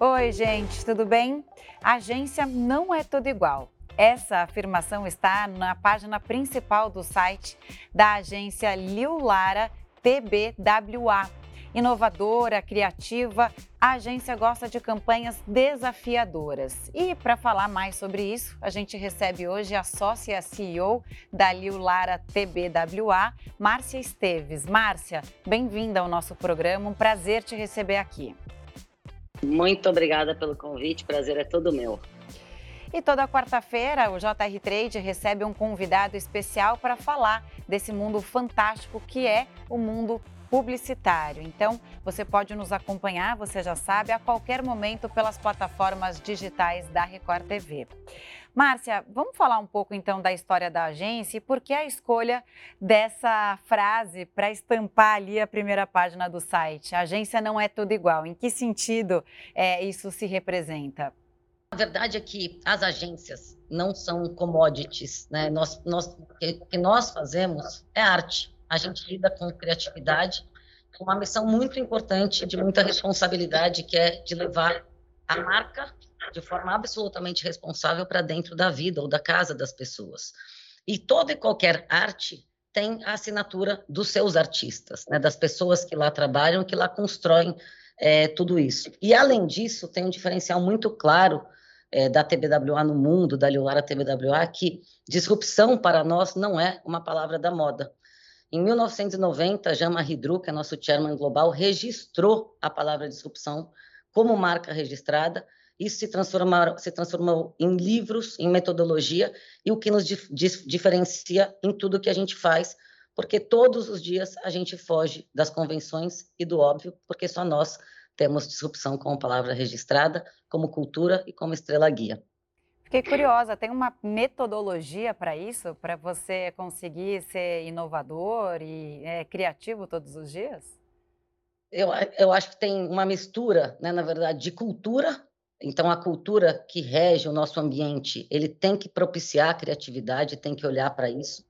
Oi, gente, tudo bem? A agência não é tudo igual. Essa afirmação está na página principal do site da agência Liu Lara TBWA. Inovadora, criativa, a agência gosta de campanhas desafiadoras. E para falar mais sobre isso, a gente recebe hoje a sócia CEO da Liu Lara TBWA, Márcia Esteves. Márcia, bem-vinda ao nosso programa, um prazer te receber aqui. Muito obrigada pelo convite, prazer é todo meu. E toda quarta-feira o JR Trade recebe um convidado especial para falar desse mundo fantástico que é o mundo publicitário. Então, você pode nos acompanhar, você já sabe, a qualquer momento pelas plataformas digitais da Record TV. Márcia, vamos falar um pouco então da história da agência e por que a escolha dessa frase para estampar ali a primeira página do site? A agência não é tudo igual. Em que sentido é, isso se representa? A verdade é que as agências não são commodities, né? Nós, nós, o que nós fazemos é arte. A gente lida com criatividade, com uma missão muito importante, de muita responsabilidade, que é de levar a marca de forma absolutamente responsável para dentro da vida ou da casa das pessoas. E toda e qualquer arte tem a assinatura dos seus artistas, né? das pessoas que lá trabalham, que lá constroem é, tudo isso. E, além disso, tem um diferencial muito claro é, da TBWA no mundo, da Lilara TBWA, que disrupção para nós não é uma palavra da moda. Em 1990, Jean-Marie Dru, que é nosso chairman global, registrou a palavra disrupção como marca registrada. Isso se, se transformou em livros, em metodologia, e o que nos dif diferencia em tudo que a gente faz, porque todos os dias a gente foge das convenções e do óbvio, porque só nós temos disrupção como palavra registrada, como cultura e como estrela guia. Fiquei curiosa, tem uma metodologia para isso, para você conseguir ser inovador e é, criativo todos os dias? Eu, eu acho que tem uma mistura, né, na verdade, de cultura. Então, a cultura que rege o nosso ambiente, ele tem que propiciar a criatividade, tem que olhar para isso.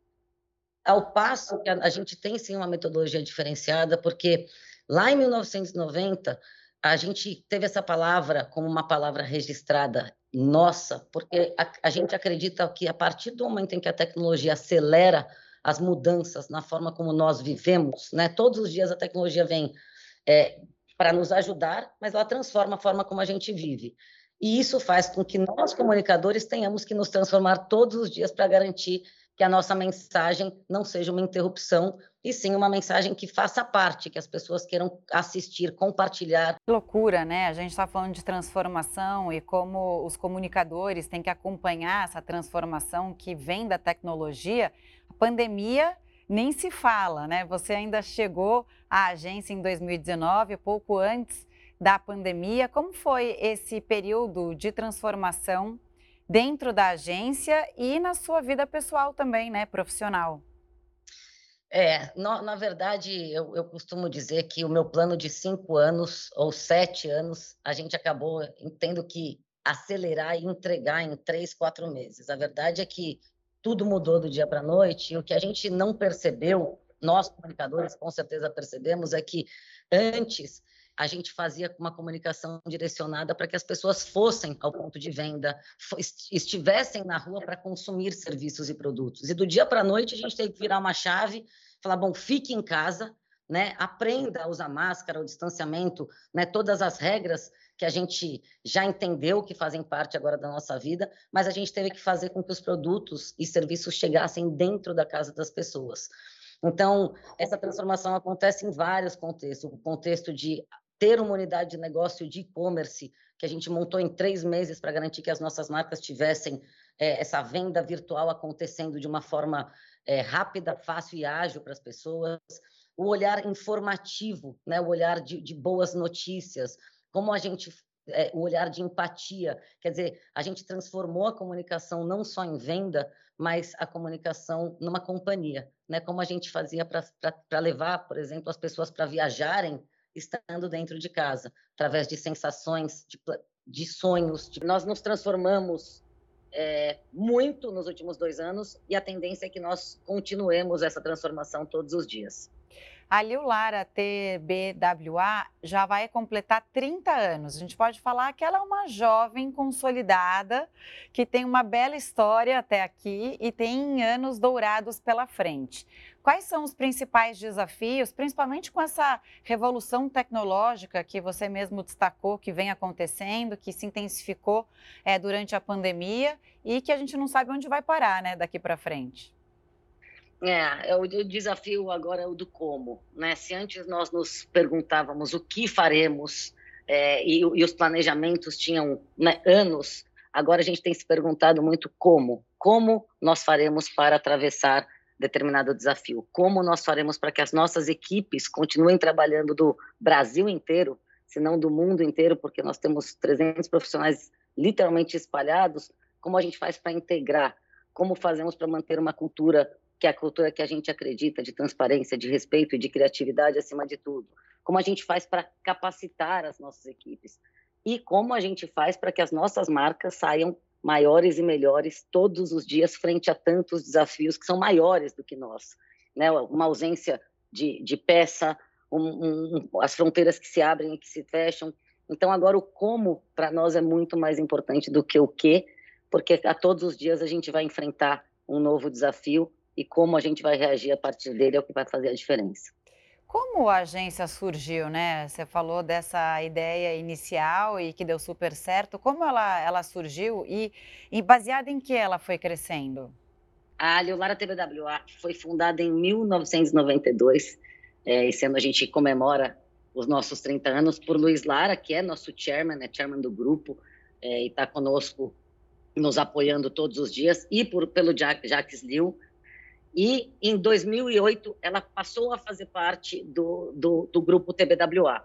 Ao passo que a, a gente tem, sim, uma metodologia diferenciada, porque lá em 1990, a gente teve essa palavra como uma palavra registrada nossa, porque a, a, gente acredita que a partir do momento em que a tecnologia acelera as mudanças na forma como nós vivemos, né? Todos os dias a tecnologia vem é, para nos ajudar, mas ela transforma a forma como a gente vive. E isso faz com que nós, comunicadores, tenhamos que nos transformar todos os dias para garantir que a nossa mensagem não seja uma interrupção, e sim uma mensagem que faça parte, que as pessoas queiram assistir, compartilhar. Loucura, né? A gente está falando de transformação e como os comunicadores têm que acompanhar essa transformação que vem da tecnologia. A pandemia nem se fala, né? Você ainda chegou à agência em 2019, pouco antes da pandemia. Como foi esse período de transformação dentro da agência e na sua vida pessoal também, né, profissional. É, no, na verdade, eu, eu, costumo dizer que o meu plano de cinco anos ou sete anos, a gente acabou tendo que acelerar e entregar em três, quatro meses. A verdade é que tudo mudou do dia para a noite e o que a gente não percebeu, nós comunicadores com certeza percebemos, é que antes a gente fazia uma comunicação direcionada para que as pessoas fossem ao ponto de venda, estivessem na rua para consumir serviços e produtos. E do dia para a noite a gente teve que virar uma chave, falar, bom, fique em casa, né? Aprenda a usar máscara, o distanciamento, né? Todas as regras que a gente já entendeu que fazem parte agora da nossa vida, mas a gente teve que fazer com que os produtos e serviços chegassem dentro da casa das pessoas. Então, essa transformação acontece em vários contextos. O contexto de ter uma unidade de negócio de e-commerce que a gente montou em três meses para garantir que as nossas marcas tivessem é, essa venda virtual acontecendo de uma forma é, rápida, fácil e ágil para as pessoas. O olhar informativo, né? o olhar de, de boas notícias, como a gente é, o olhar de empatia. Quer dizer, a gente transformou a comunicação não só em venda, mas a comunicação numa companhia, né? Como a gente fazia para levar, por exemplo, as pessoas para viajarem estando dentro de casa, através de sensações, de, de sonhos. De... Nós nos transformamos é, muito nos últimos dois anos e a tendência é que nós continuemos essa transformação todos os dias. A Liu Lara TBWA já vai completar 30 anos. A gente pode falar que ela é uma jovem consolidada, que tem uma bela história até aqui e tem anos dourados pela frente. Quais são os principais desafios, principalmente com essa revolução tecnológica que você mesmo destacou, que vem acontecendo, que se intensificou é, durante a pandemia e que a gente não sabe onde vai parar né, daqui para frente? É, é o, desafio agora é o do como, né? Se antes nós nos perguntávamos o que faremos é, e, e, os planejamentos tinham né, anos, agora a gente tem se perguntado muito como, como nós faremos para atravessar determinado desafio, como nós faremos para que as nossas equipes continuem trabalhando do Brasil inteiro, se não do mundo inteiro, porque nós temos 300 profissionais literalmente espalhados, como a gente faz para integrar, como fazemos para manter uma cultura que é a cultura que a gente acredita, de transparência, de respeito e de criatividade acima de tudo. Como a gente faz para capacitar as nossas equipes e como a gente faz para que as nossas marcas saiam maiores e melhores todos os dias frente a tantos desafios que são maiores do que nós, né? Uma ausência de, de peça, um, um, as fronteiras que se abrem e que se fecham. Então agora o como para nós é muito mais importante do que o que, porque a todos os dias a gente vai enfrentar um novo desafio e como a gente vai reagir a partir dele é o que vai fazer a diferença. Como a agência surgiu, né? Você falou dessa ideia inicial e que deu super certo. Como ela, ela surgiu e, e baseada em que ela foi crescendo? A Leolara TBWA foi fundada em 1992. É, esse ano a gente comemora os nossos 30 anos por Luiz Lara, que é nosso chairman, é chairman do grupo, é, e está conosco, nos apoiando todos os dias, e por, pelo Jacques Liu, e em 2008 ela passou a fazer parte do, do, do grupo TBWA.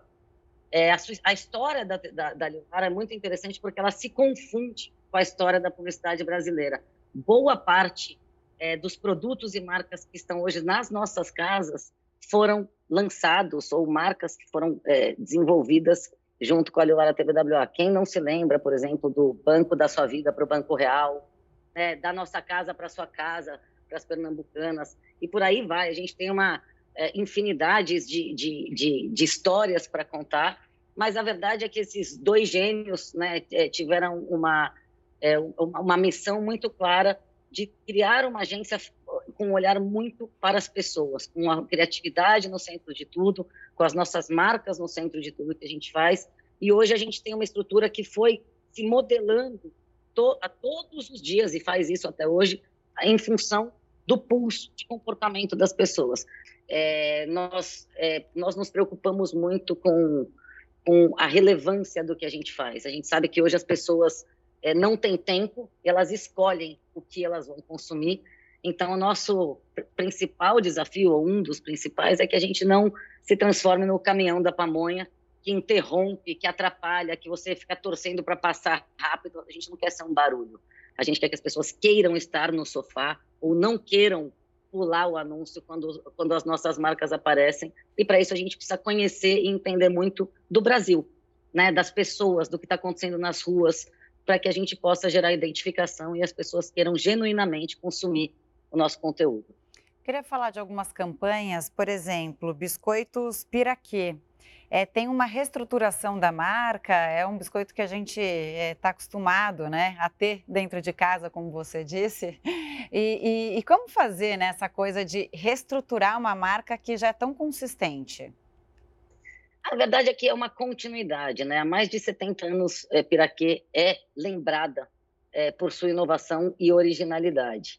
É, a, a, história da, da, da é muito interessante porque ela se confunde com a história da publicidade brasileira. Boa parte é, dos produtos e marcas que estão hoje nas nossas casas foram lançados ou marcas que foram é, desenvolvidas junto com a Leonara TBWA. Quem não se lembra, por exemplo, do Banco da Sua Vida para o Banco Real, né, da nossa casa para sua casa, para as pernambucanas, e por aí vai. A gente tem uma é, infinidade de, de, de, de histórias para contar, mas a verdade é que esses dois gênios né, é, tiveram uma, é, uma missão muito clara de criar uma agência com um olhar muito para as pessoas, com a criatividade no centro de tudo, com as nossas marcas no centro de tudo que a gente faz. E hoje a gente tem uma estrutura que foi se modelando to a todos os dias e faz isso até hoje em função do pulso de comportamento das pessoas. É, nós, é, nós nos preocupamos muito com, com a relevância do que a gente faz. A gente sabe que hoje as pessoas é, não têm tempo, elas escolhem o que elas vão consumir. Então, o nosso principal desafio, ou um dos principais, é que a gente não se transforme no caminhão da pamonha que interrompe, que atrapalha, que você fica torcendo para passar rápido. A gente não quer ser um barulho. A gente quer que as pessoas queiram estar no sofá ou não queiram pular o anúncio quando, quando as nossas marcas aparecem. E para isso a gente precisa conhecer e entender muito do Brasil, né, das pessoas, do que está acontecendo nas ruas, para que a gente possa gerar identificação e as pessoas queiram genuinamente consumir o nosso conteúdo. Queria falar de algumas campanhas, por exemplo, biscoitos Piraquê. É, tem uma reestruturação da marca, é um biscoito que a gente está é, tá acostumado né, a ter dentro de casa, como você disse. E, e, e como fazer né, essa coisa de reestruturar uma marca que já é tão consistente? A verdade é que é uma continuidade, né? Há mais de 70 anos, é, Piraquê é lembrada é, por sua inovação e originalidade.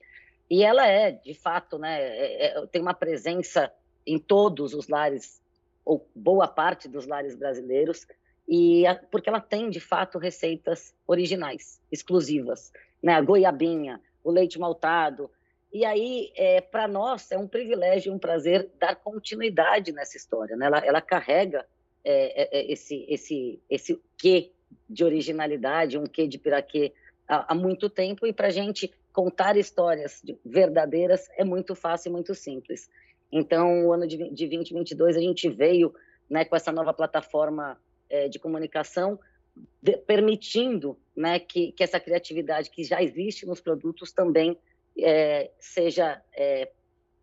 E ela é, de fato, né, é, é, tem uma presença em todos os lares ou boa parte dos lares brasileiros, e a, porque ela tem de fato receitas originais, exclusivas, né? A goiabinha, o leite maltado. E aí, é, para nós, é um privilégio e um prazer dar continuidade nessa história. Né? Ela, ela carrega é, é, é esse, esse, esse quê de originalidade, um quê de piraquê há, há muito tempo, e para a gente contar histórias verdadeiras é muito fácil e muito simples. Então, o ano de, de 2022 a gente veio né, com essa nova plataforma é, de comunicação, de, permitindo né, que, que essa criatividade que já existe nos produtos também é, seja é,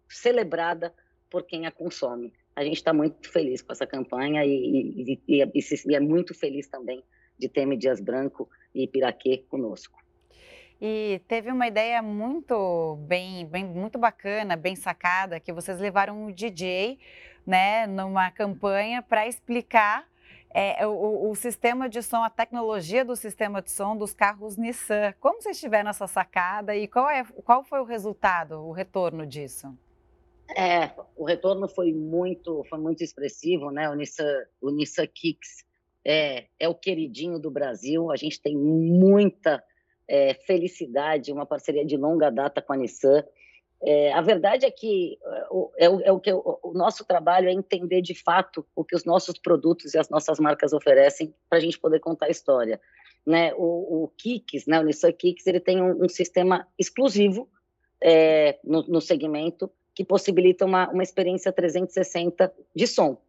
celebrada por quem a consome. a gente está muito feliz com essa campanha e, e, e, e, é muito feliz também de ter Dias Branco e Piraquê conosco. E teve uma ideia muito bem, bem, muito bacana, bem sacada, que vocês levaram o DJ, né, numa campanha para explicar é, o, o, sistema de som, a tecnologia do sistema de som dos carros Nissan. Como vocês tiveram essa sacada e qual, é, qual foi o resultado, o retorno disso? É, o retorno foi muito, foi muito expressivo, né? O Nissan, o Nissan Kicks é, é o queridinho do Brasil. A gente tem muita é, felicidade, uma parceria de longa data com a Nissan. É, a verdade é que é, o, é o que o, o, nosso trabalho é entender de fato o que os nossos produtos e as nossas marcas oferecem para a gente poder contar a história. Né? O, o Kicks, né? o Nissan Kicks, ele tem um, um sistema exclusivo é, no, no segmento que possibilita uma, uma experiência 360 de som.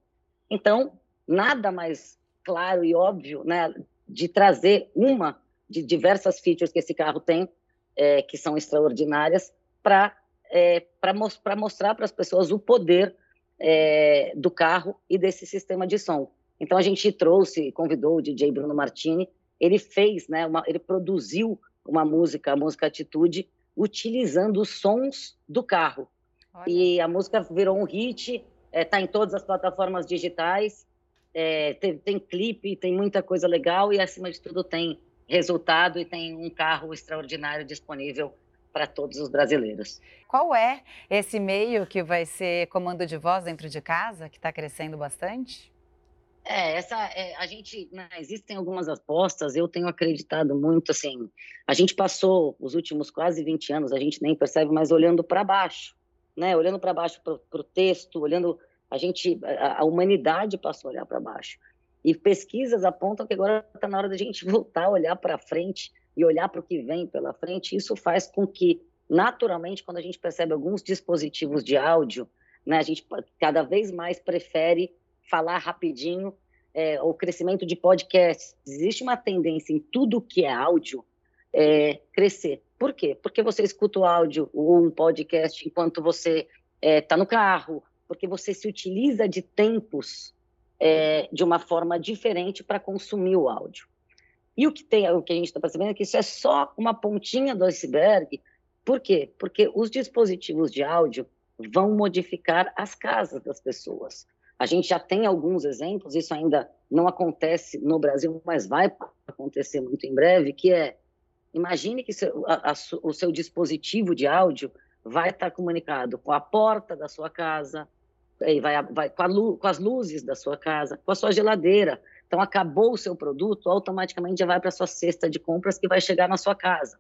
Então, nada mais claro e óbvio né, de trazer uma de diversas features que esse carro tem, é, que são extraordinárias, para é, para mostrar para as pessoas o poder é, do carro e desse sistema de som. Então a gente trouxe, convidou o DJ Bruno Martini, ele fez, né, uma, ele produziu uma música, a música Atitude, utilizando os sons do carro. Olha. E a música virou um hit, está é, em todas as plataformas digitais, é, tem, tem clipe, tem muita coisa legal e acima de tudo tem resultado e tem um carro extraordinário disponível para todos os brasileiros. Qual é esse meio que vai ser comando de voz dentro de casa, que está crescendo bastante? É, essa é, a gente né, existem algumas apostas, eu tenho acreditado muito assim. A gente passou os últimos quase 20 anos, a gente nem percebe, mas olhando para baixo, né? Olhando para baixo para o texto, olhando a gente a, a humanidade passou a olhar para baixo. E pesquisas apontam que agora está na hora da gente voltar a olhar para frente e olhar para o que vem pela frente, isso faz com que, naturalmente, quando a gente percebe alguns dispositivos de áudio, né, a gente cada vez mais prefere falar rapidinho. É, o crescimento de podcasts, existe uma tendência em tudo que é áudio é, crescer. Por quê? Porque você escuta o áudio ou um podcast enquanto você está é, tá no carro, porque você se utiliza de tempos é, de uma forma diferente para consumir o áudio. E o que, tem, o que a gente está percebendo é que isso é só uma pontinha do iceberg. Por quê? Porque os dispositivos de áudio vão modificar as casas das pessoas. A gente já tem alguns exemplos, isso ainda não acontece no Brasil, mas vai acontecer muito em breve, que é, imagine que seu, a, a, o seu dispositivo de áudio vai estar comunicado com a porta da sua casa, vai, vai com, luz, com as luzes da sua casa, com a sua geladeira, então, acabou o seu produto, automaticamente já vai para a sua cesta de compras que vai chegar na sua casa.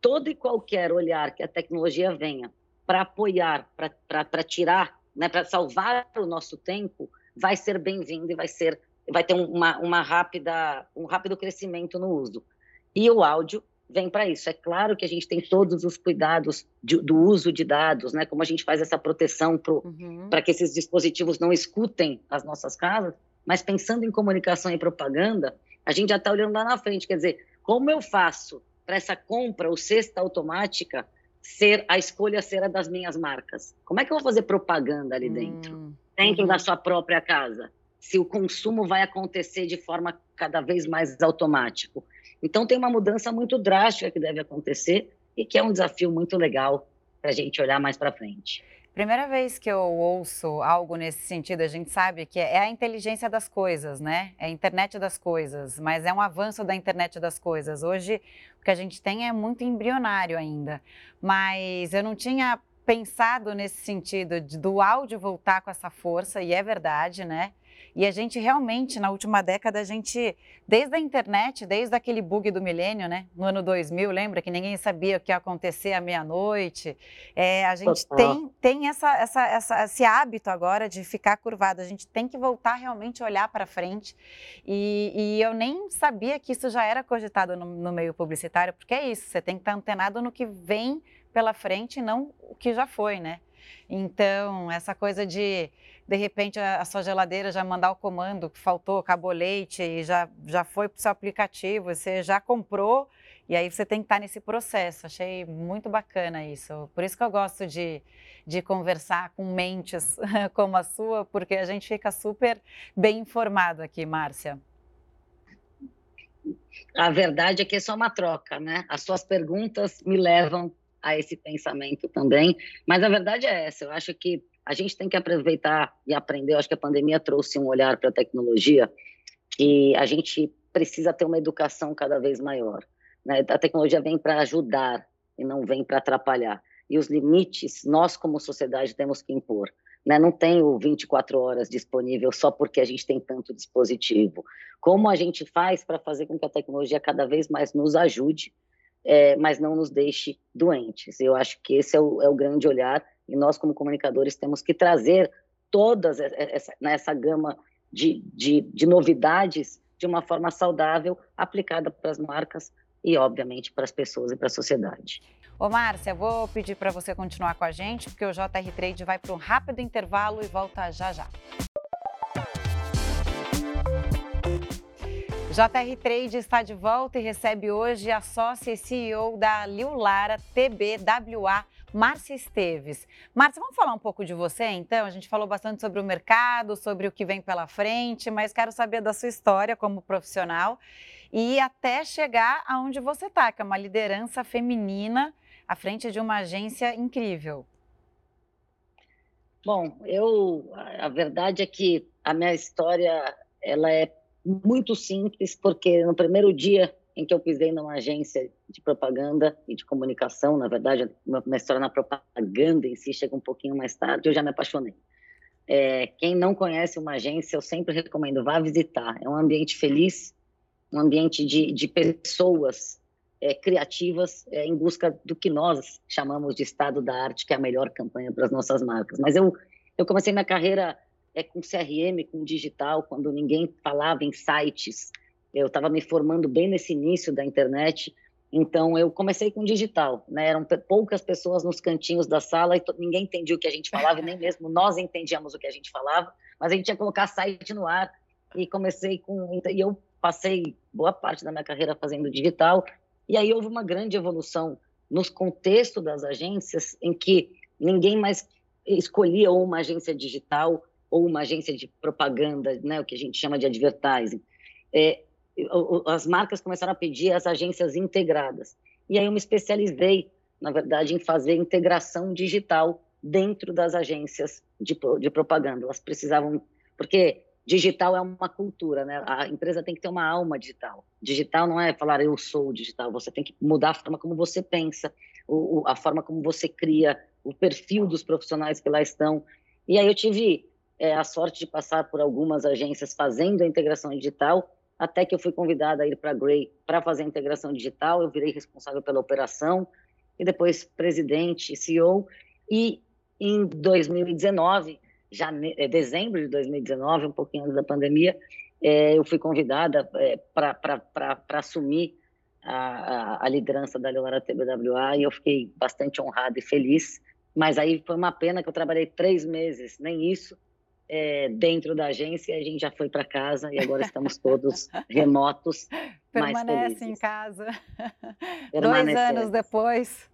Todo e qualquer olhar que a tecnologia venha para apoiar, para tirar, né, para salvar o nosso tempo, vai ser bem-vindo e vai ser, vai ter uma, uma rápida, um rápido crescimento no uso. E o áudio vem para isso. É claro que a gente tem todos os cuidados de, do uso de dados, né? Como a gente faz essa proteção para uhum. que esses dispositivos não escutem as nossas casas, mas pensando em comunicação e propaganda, a gente já está olhando lá na frente. Quer dizer, como eu faço para essa compra ou cesta automática ser a escolha ser a das minhas marcas? Como é que eu vou fazer propaganda ali dentro, hum, dentro uhum. da sua própria casa? Se o consumo vai acontecer de forma cada vez mais automático. Então tem uma mudança muito drástica que deve acontecer e que é um desafio muito legal para a gente olhar mais para frente. Primeira vez que eu ouço algo nesse sentido, a gente sabe que é a inteligência das coisas, né? É a internet das coisas, mas é um avanço da internet das coisas. Hoje, o que a gente tem é muito embrionário ainda, mas eu não tinha pensado nesse sentido de, do áudio voltar com essa força, e é verdade, né? E a gente realmente, na última década, a gente, desde a internet, desde aquele bug do milênio, né? No ano 2000, lembra que ninguém sabia o que ia acontecer à meia-noite? É, a gente tem, tem essa, essa, essa, esse hábito agora de ficar curvado. A gente tem que voltar realmente a olhar para frente. E, e, eu nem sabia que isso já era cogitado no, no meio publicitário, porque é isso, você tem que estar antenado no que vem pela frente e não o que já foi, né? Então, essa coisa de de repente a, sua geladeira já mandar o comando que faltou, acabou leite e já, já foi para o seu aplicativo, você já comprou E aí você tem que estar nesse processo. Achei muito bacana isso. Por isso que eu gosto de, de conversar com mentes como a sua, porque a gente fica super bem informado aqui, Márcia. A verdade é que é só uma troca, né? As suas perguntas me levam a esse pensamento também. Mas a verdade é essa. Eu acho que a gente tem que aproveitar e aprender. Eu acho que a pandemia trouxe um olhar para a tecnologia que a gente precisa ter uma educação cada vez maior. Né? A tecnologia vem para ajudar e não vem para atrapalhar. E os limites nós como sociedade temos que impor. Né? Não tem o 24 horas disponível só porque a gente tem tanto dispositivo. Como a gente faz para fazer com que a tecnologia cada vez mais nos ajude, é, mas não nos deixe doentes? Eu acho que esse é o, é o grande olhar e nós, como comunicadores, temos que trazer todas essa, né, gama de, de, de novidades de uma forma saudável, aplicada para as marcas e, obviamente, para as pessoas e para a sociedade. Ô, Márcia, vou pedir para você continuar com a gente, porque o JR Trade vai para um rápido intervalo e volta já já. JR Trade está de volta e recebe hoje a sócia e CEO da Liu Lara TBWA, Márcia Esteves. Márcia, vamos falar um pouco de você, então? A gente falou bastante sobre o mercado, sobre o que vem pela frente, mas quero saber da sua história como profissional e até chegar aonde você está, que é uma liderança feminina à frente de uma agência incrível. Bom, eu a verdade é que a minha história ela é muito simples porque no primeiro dia em que eu pisei numa agência de propaganda e de comunicação, na verdade, minha história na propaganda em si chega um pouquinho mais tarde, eu já me apaixonei. É, quem não conhece uma agência, eu sempre recomendo, vá visitar. É um ambiente feliz, um ambiente de, de pessoas é, criativas é, em busca do que nós chamamos de estado da arte, que é a melhor campanha para as nossas marcas. Mas eu, eu comecei minha carreira é, com CRM, com digital, quando ninguém falava em sites. Eu estava me formando bem nesse início da internet, então eu comecei com digital. Né? Eram poucas pessoas nos cantinhos da sala e ninguém entendia o que a gente falava, nem mesmo nós entendíamos o que a gente falava, mas a gente ia colocar site no ar e comecei com. E eu passei boa parte da minha carreira fazendo digital e aí houve uma grande evolução nos contextos das agências, em que ninguém mais escolhia uma agência digital ou uma agência de propaganda, né, o que a gente chama de advertising. É, as marcas começaram a pedir as agências integradas. E aí eu me especializei, na verdade, em fazer integração digital dentro das agências de, de propaganda. Elas precisavam, porque digital é uma cultura, né? A empresa tem que ter uma alma digital. Digital não é falar eu sou digital, você tem que mudar a forma como você pensa, o, a forma como você cria, o perfil dos profissionais que lá estão. E aí eu tive é, a sorte de passar por algumas agências fazendo a integração digital, até que eu fui convidada a ir para a Gray para fazer a integração digital, eu virei responsável pela operação e depois presidente, CEO. E em 2019 jane... É, dezembro de 2019, um pouquinho antes da pandemia, é, eu fui convidada é, para assumir a, a, a, liderança da Leonora TBWA e eu fiquei bastante honrada e feliz. Mas aí foi uma pena que eu trabalhei três meses, nem isso, é, dentro da agência. A gente já foi para casa e agora estamos todos remotos. Permanece em casa. Dois anos depois.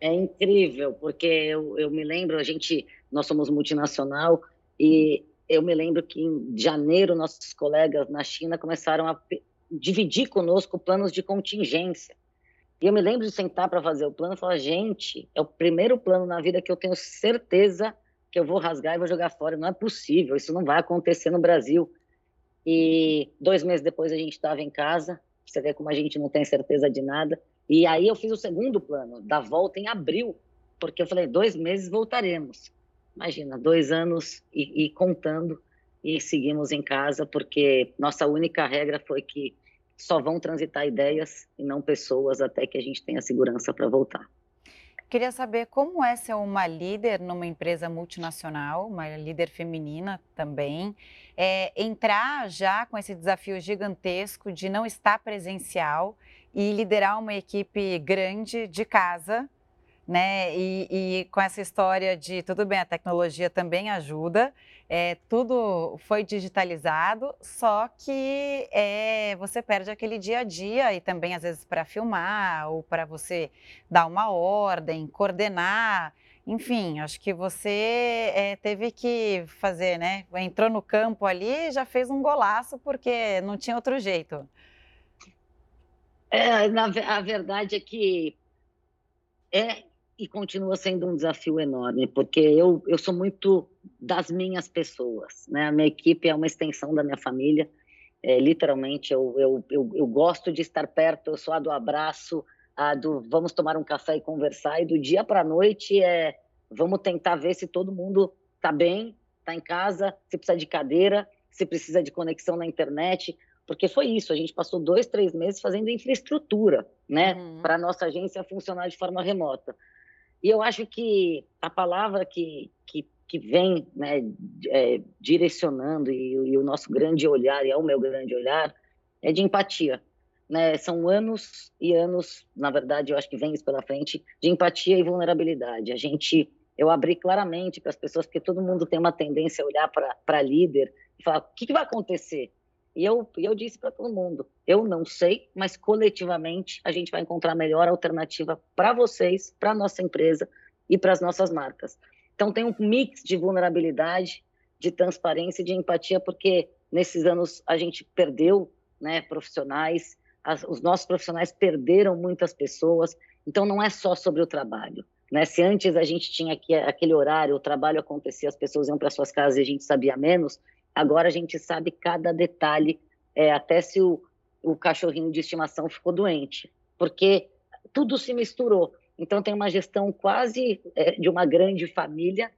É incrível, porque eu, eu me lembro, a gente nós somos multinacional e eu me lembro que em janeiro nossos colegas na China começaram a dividir conosco planos de contingência. E eu me lembro de sentar para fazer o plano e falar: gente, é o primeiro plano na vida que eu tenho certeza que eu vou rasgar e vou jogar fora. Não é possível, isso não vai acontecer no Brasil. E dois meses depois a gente estava em casa, você vê como a gente não tem certeza de nada. E aí eu fiz o segundo plano, da volta em abril, porque eu falei: dois meses voltaremos. Imagina, dois anos e, e contando e seguimos em casa porque nossa única regra foi que só vão transitar ideias e não pessoas até que a gente tenha segurança para voltar. Queria saber como é ser uma líder numa empresa multinacional, uma líder feminina também, é, entrar já com esse desafio gigantesco de não estar presencial e liderar uma equipe grande de casa, né? E, e, com essa história de tudo bem, a tecnologia também ajuda, é, tudo foi digitalizado, só que é, você perde aquele dia a dia e também às vezes para filmar ou para você dar uma ordem, coordenar. Enfim, acho que você é, teve que fazer, né? Entrou no campo ali e já fez um golaço porque não tinha outro jeito. É, na, a verdade é que é e continua sendo um desafio enorme, porque eu, eu sou muito das minhas pessoas, né? A minha equipe é uma extensão da minha família, é, literalmente, eu, eu, eu, eu, gosto de estar perto, eu sou a do abraço, a do vamos tomar um café e conversar, e do dia para a noite é vamos tentar ver se todo mundo está bem, está em casa, se precisa de cadeira, se precisa de conexão na internet, porque foi isso, a gente passou dois, três meses fazendo infraestrutura, né, uhum. para a nossa agência funcionar de forma remota. E eu acho que a palavra que, que, que vem né, é, direcionando, e, e, o nosso grande olhar, e é o meu grande olhar, é de empatia. Né? São anos e anos, na verdade, eu acho que vem isso pela frente, de empatia e vulnerabilidade. A gente, eu abri claramente para as pessoas, porque todo mundo tem uma tendência a olhar para líder e falar: o que, que vai acontecer? E eu, eu disse para todo mundo: eu não sei, mas coletivamente a gente vai encontrar a melhor alternativa para vocês, para nossa empresa e para as nossas marcas. Então tem um mix de vulnerabilidade, de transparência e de empatia, porque nesses anos a gente perdeu né, profissionais, as, os nossos profissionais perderam muitas pessoas. Então não é só sobre o trabalho. Né? Se antes a gente tinha aqui, aquele horário, o trabalho acontecia, as pessoas iam para suas casas e a gente sabia menos, Agora a gente sabe cada detalhe, é, até se o, o cachorrinho de estimação ficou doente, porque tudo se misturou. Então tem uma gestão quase é, de uma grande família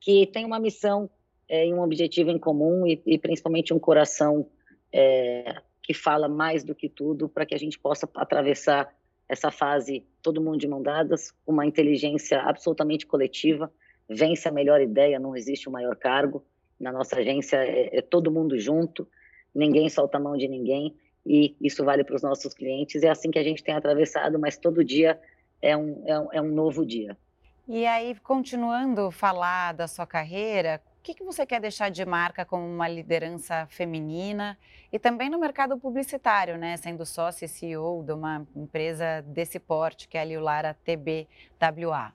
que tem uma missão é, e um objetivo em comum e, e principalmente um coração é, que fala mais do que tudo para que a gente possa atravessar essa fase todo mundo de mão dadas, uma inteligência absolutamente coletiva, vence a melhor ideia, não existe o um maior cargo na nossa agência é, é todo mundo junto, ninguém solta a mão de ninguém e isso vale para os nossos clientes. É assim que a gente tem atravessado, mas todo dia é um, é um, é um novo dia. E aí, continuando a falar da sua carreira, o que, que você quer deixar de marca como uma liderança feminina e também no mercado publicitário, né? Sendo sócio e CEO de uma empresa desse porte, que é a Liulara TBWA.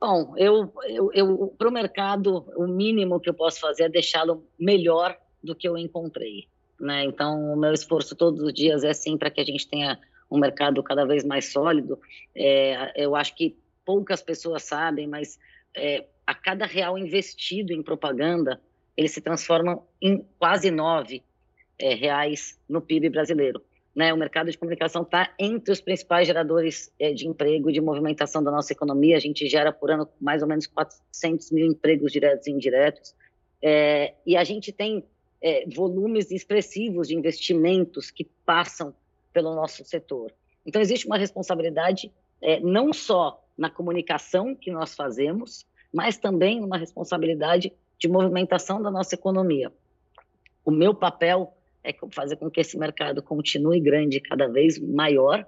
Bom, eu, eu, eu para o mercado, o mínimo que eu posso fazer é deixá-lo melhor do que eu encontrei. Né? Então, o meu esforço todos os dias é sim para que a gente tenha um mercado cada vez mais sólido. É, eu acho que poucas pessoas sabem, mas é, a cada real investido em propaganda, ele se transforma em quase nove é, reais no PIB brasileiro né, o mercado de comunicação está entre os principais geradores é, de emprego e de movimentação da nossa economia. A gente gera por ano mais ou menos 400 mil empregos diretos e indiretos. É, e a gente tem é, volumes expressivos de investimentos que passam pelo nosso setor. Então, existe uma responsabilidade é, não só na comunicação que nós fazemos, mas também uma responsabilidade de movimentação da nossa economia. O meu papel é fazer com que esse mercado continue grande, cada vez maior,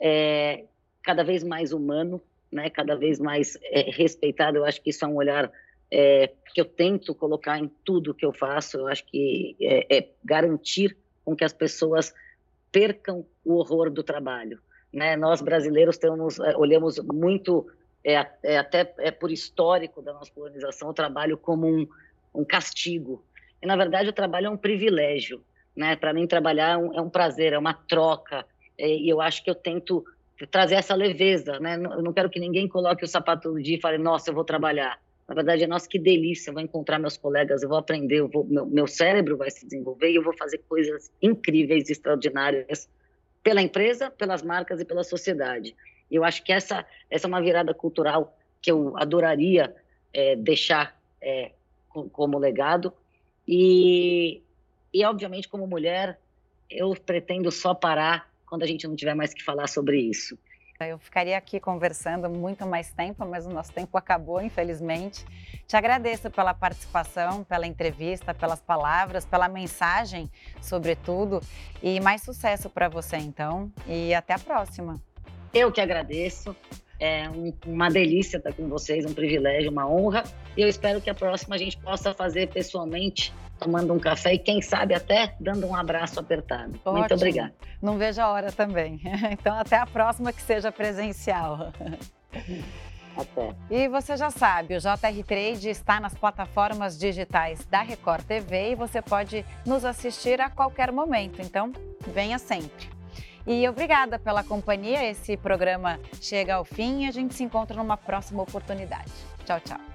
é, cada vez mais humano, né, cada vez mais é, respeitado. Eu acho que isso é um olhar é, que eu tento colocar em tudo que eu faço. Eu acho que é, é garantir com que as pessoas percam o horror do trabalho. Né? Nós brasileiros temos, é, olhamos muito, é, até é por histórico da nossa colonização, o trabalho como um, um castigo. E, na verdade, o trabalho é um privilégio. Né? Para mim, trabalhar é um, é um, prazer, é uma troca. É, e eu acho que eu tento trazer essa leveza. Né? Eu não quero que ninguém coloque o sapato todo dia e fale, nossa, eu vou trabalhar. Na verdade, é nossa, que delícia, eu vou encontrar meus colegas, eu vou aprender, eu vou, meu, meu cérebro vai se desenvolver e eu vou fazer coisas incríveis, extraordinárias pela empresa, pelas marcas e pela sociedade. Eu acho que essa, essa é uma virada cultural que eu adoraria é, deixar é, como legado. E, e, obviamente, como mulher, eu pretendo só parar quando a gente não tiver mais que falar sobre isso. Eu ficaria aqui conversando muito mais tempo, mas o nosso tempo acabou, infelizmente. Te agradeço pela participação, pela entrevista, pelas palavras, pela mensagem, sobretudo. E mais sucesso para você, então. E até a próxima. Eu que agradeço. É um, uma delícia estar com vocês, um privilégio, uma honra. E eu espero que a próxima a gente possa fazer pessoalmente, tomando um café e quem sabe até dando um abraço apertado. Ótimo. Muito obrigada. Não vejo a hora também. Então até a próxima que seja presencial. Até. E você já sabe, o JR Trade está nas plataformas digitais da Record TV e você pode nos assistir a qualquer momento. Então, venha sempre. E obrigada pela companhia. Esse programa chega ao fim e a gente se encontra numa próxima oportunidade. Tchau, tchau.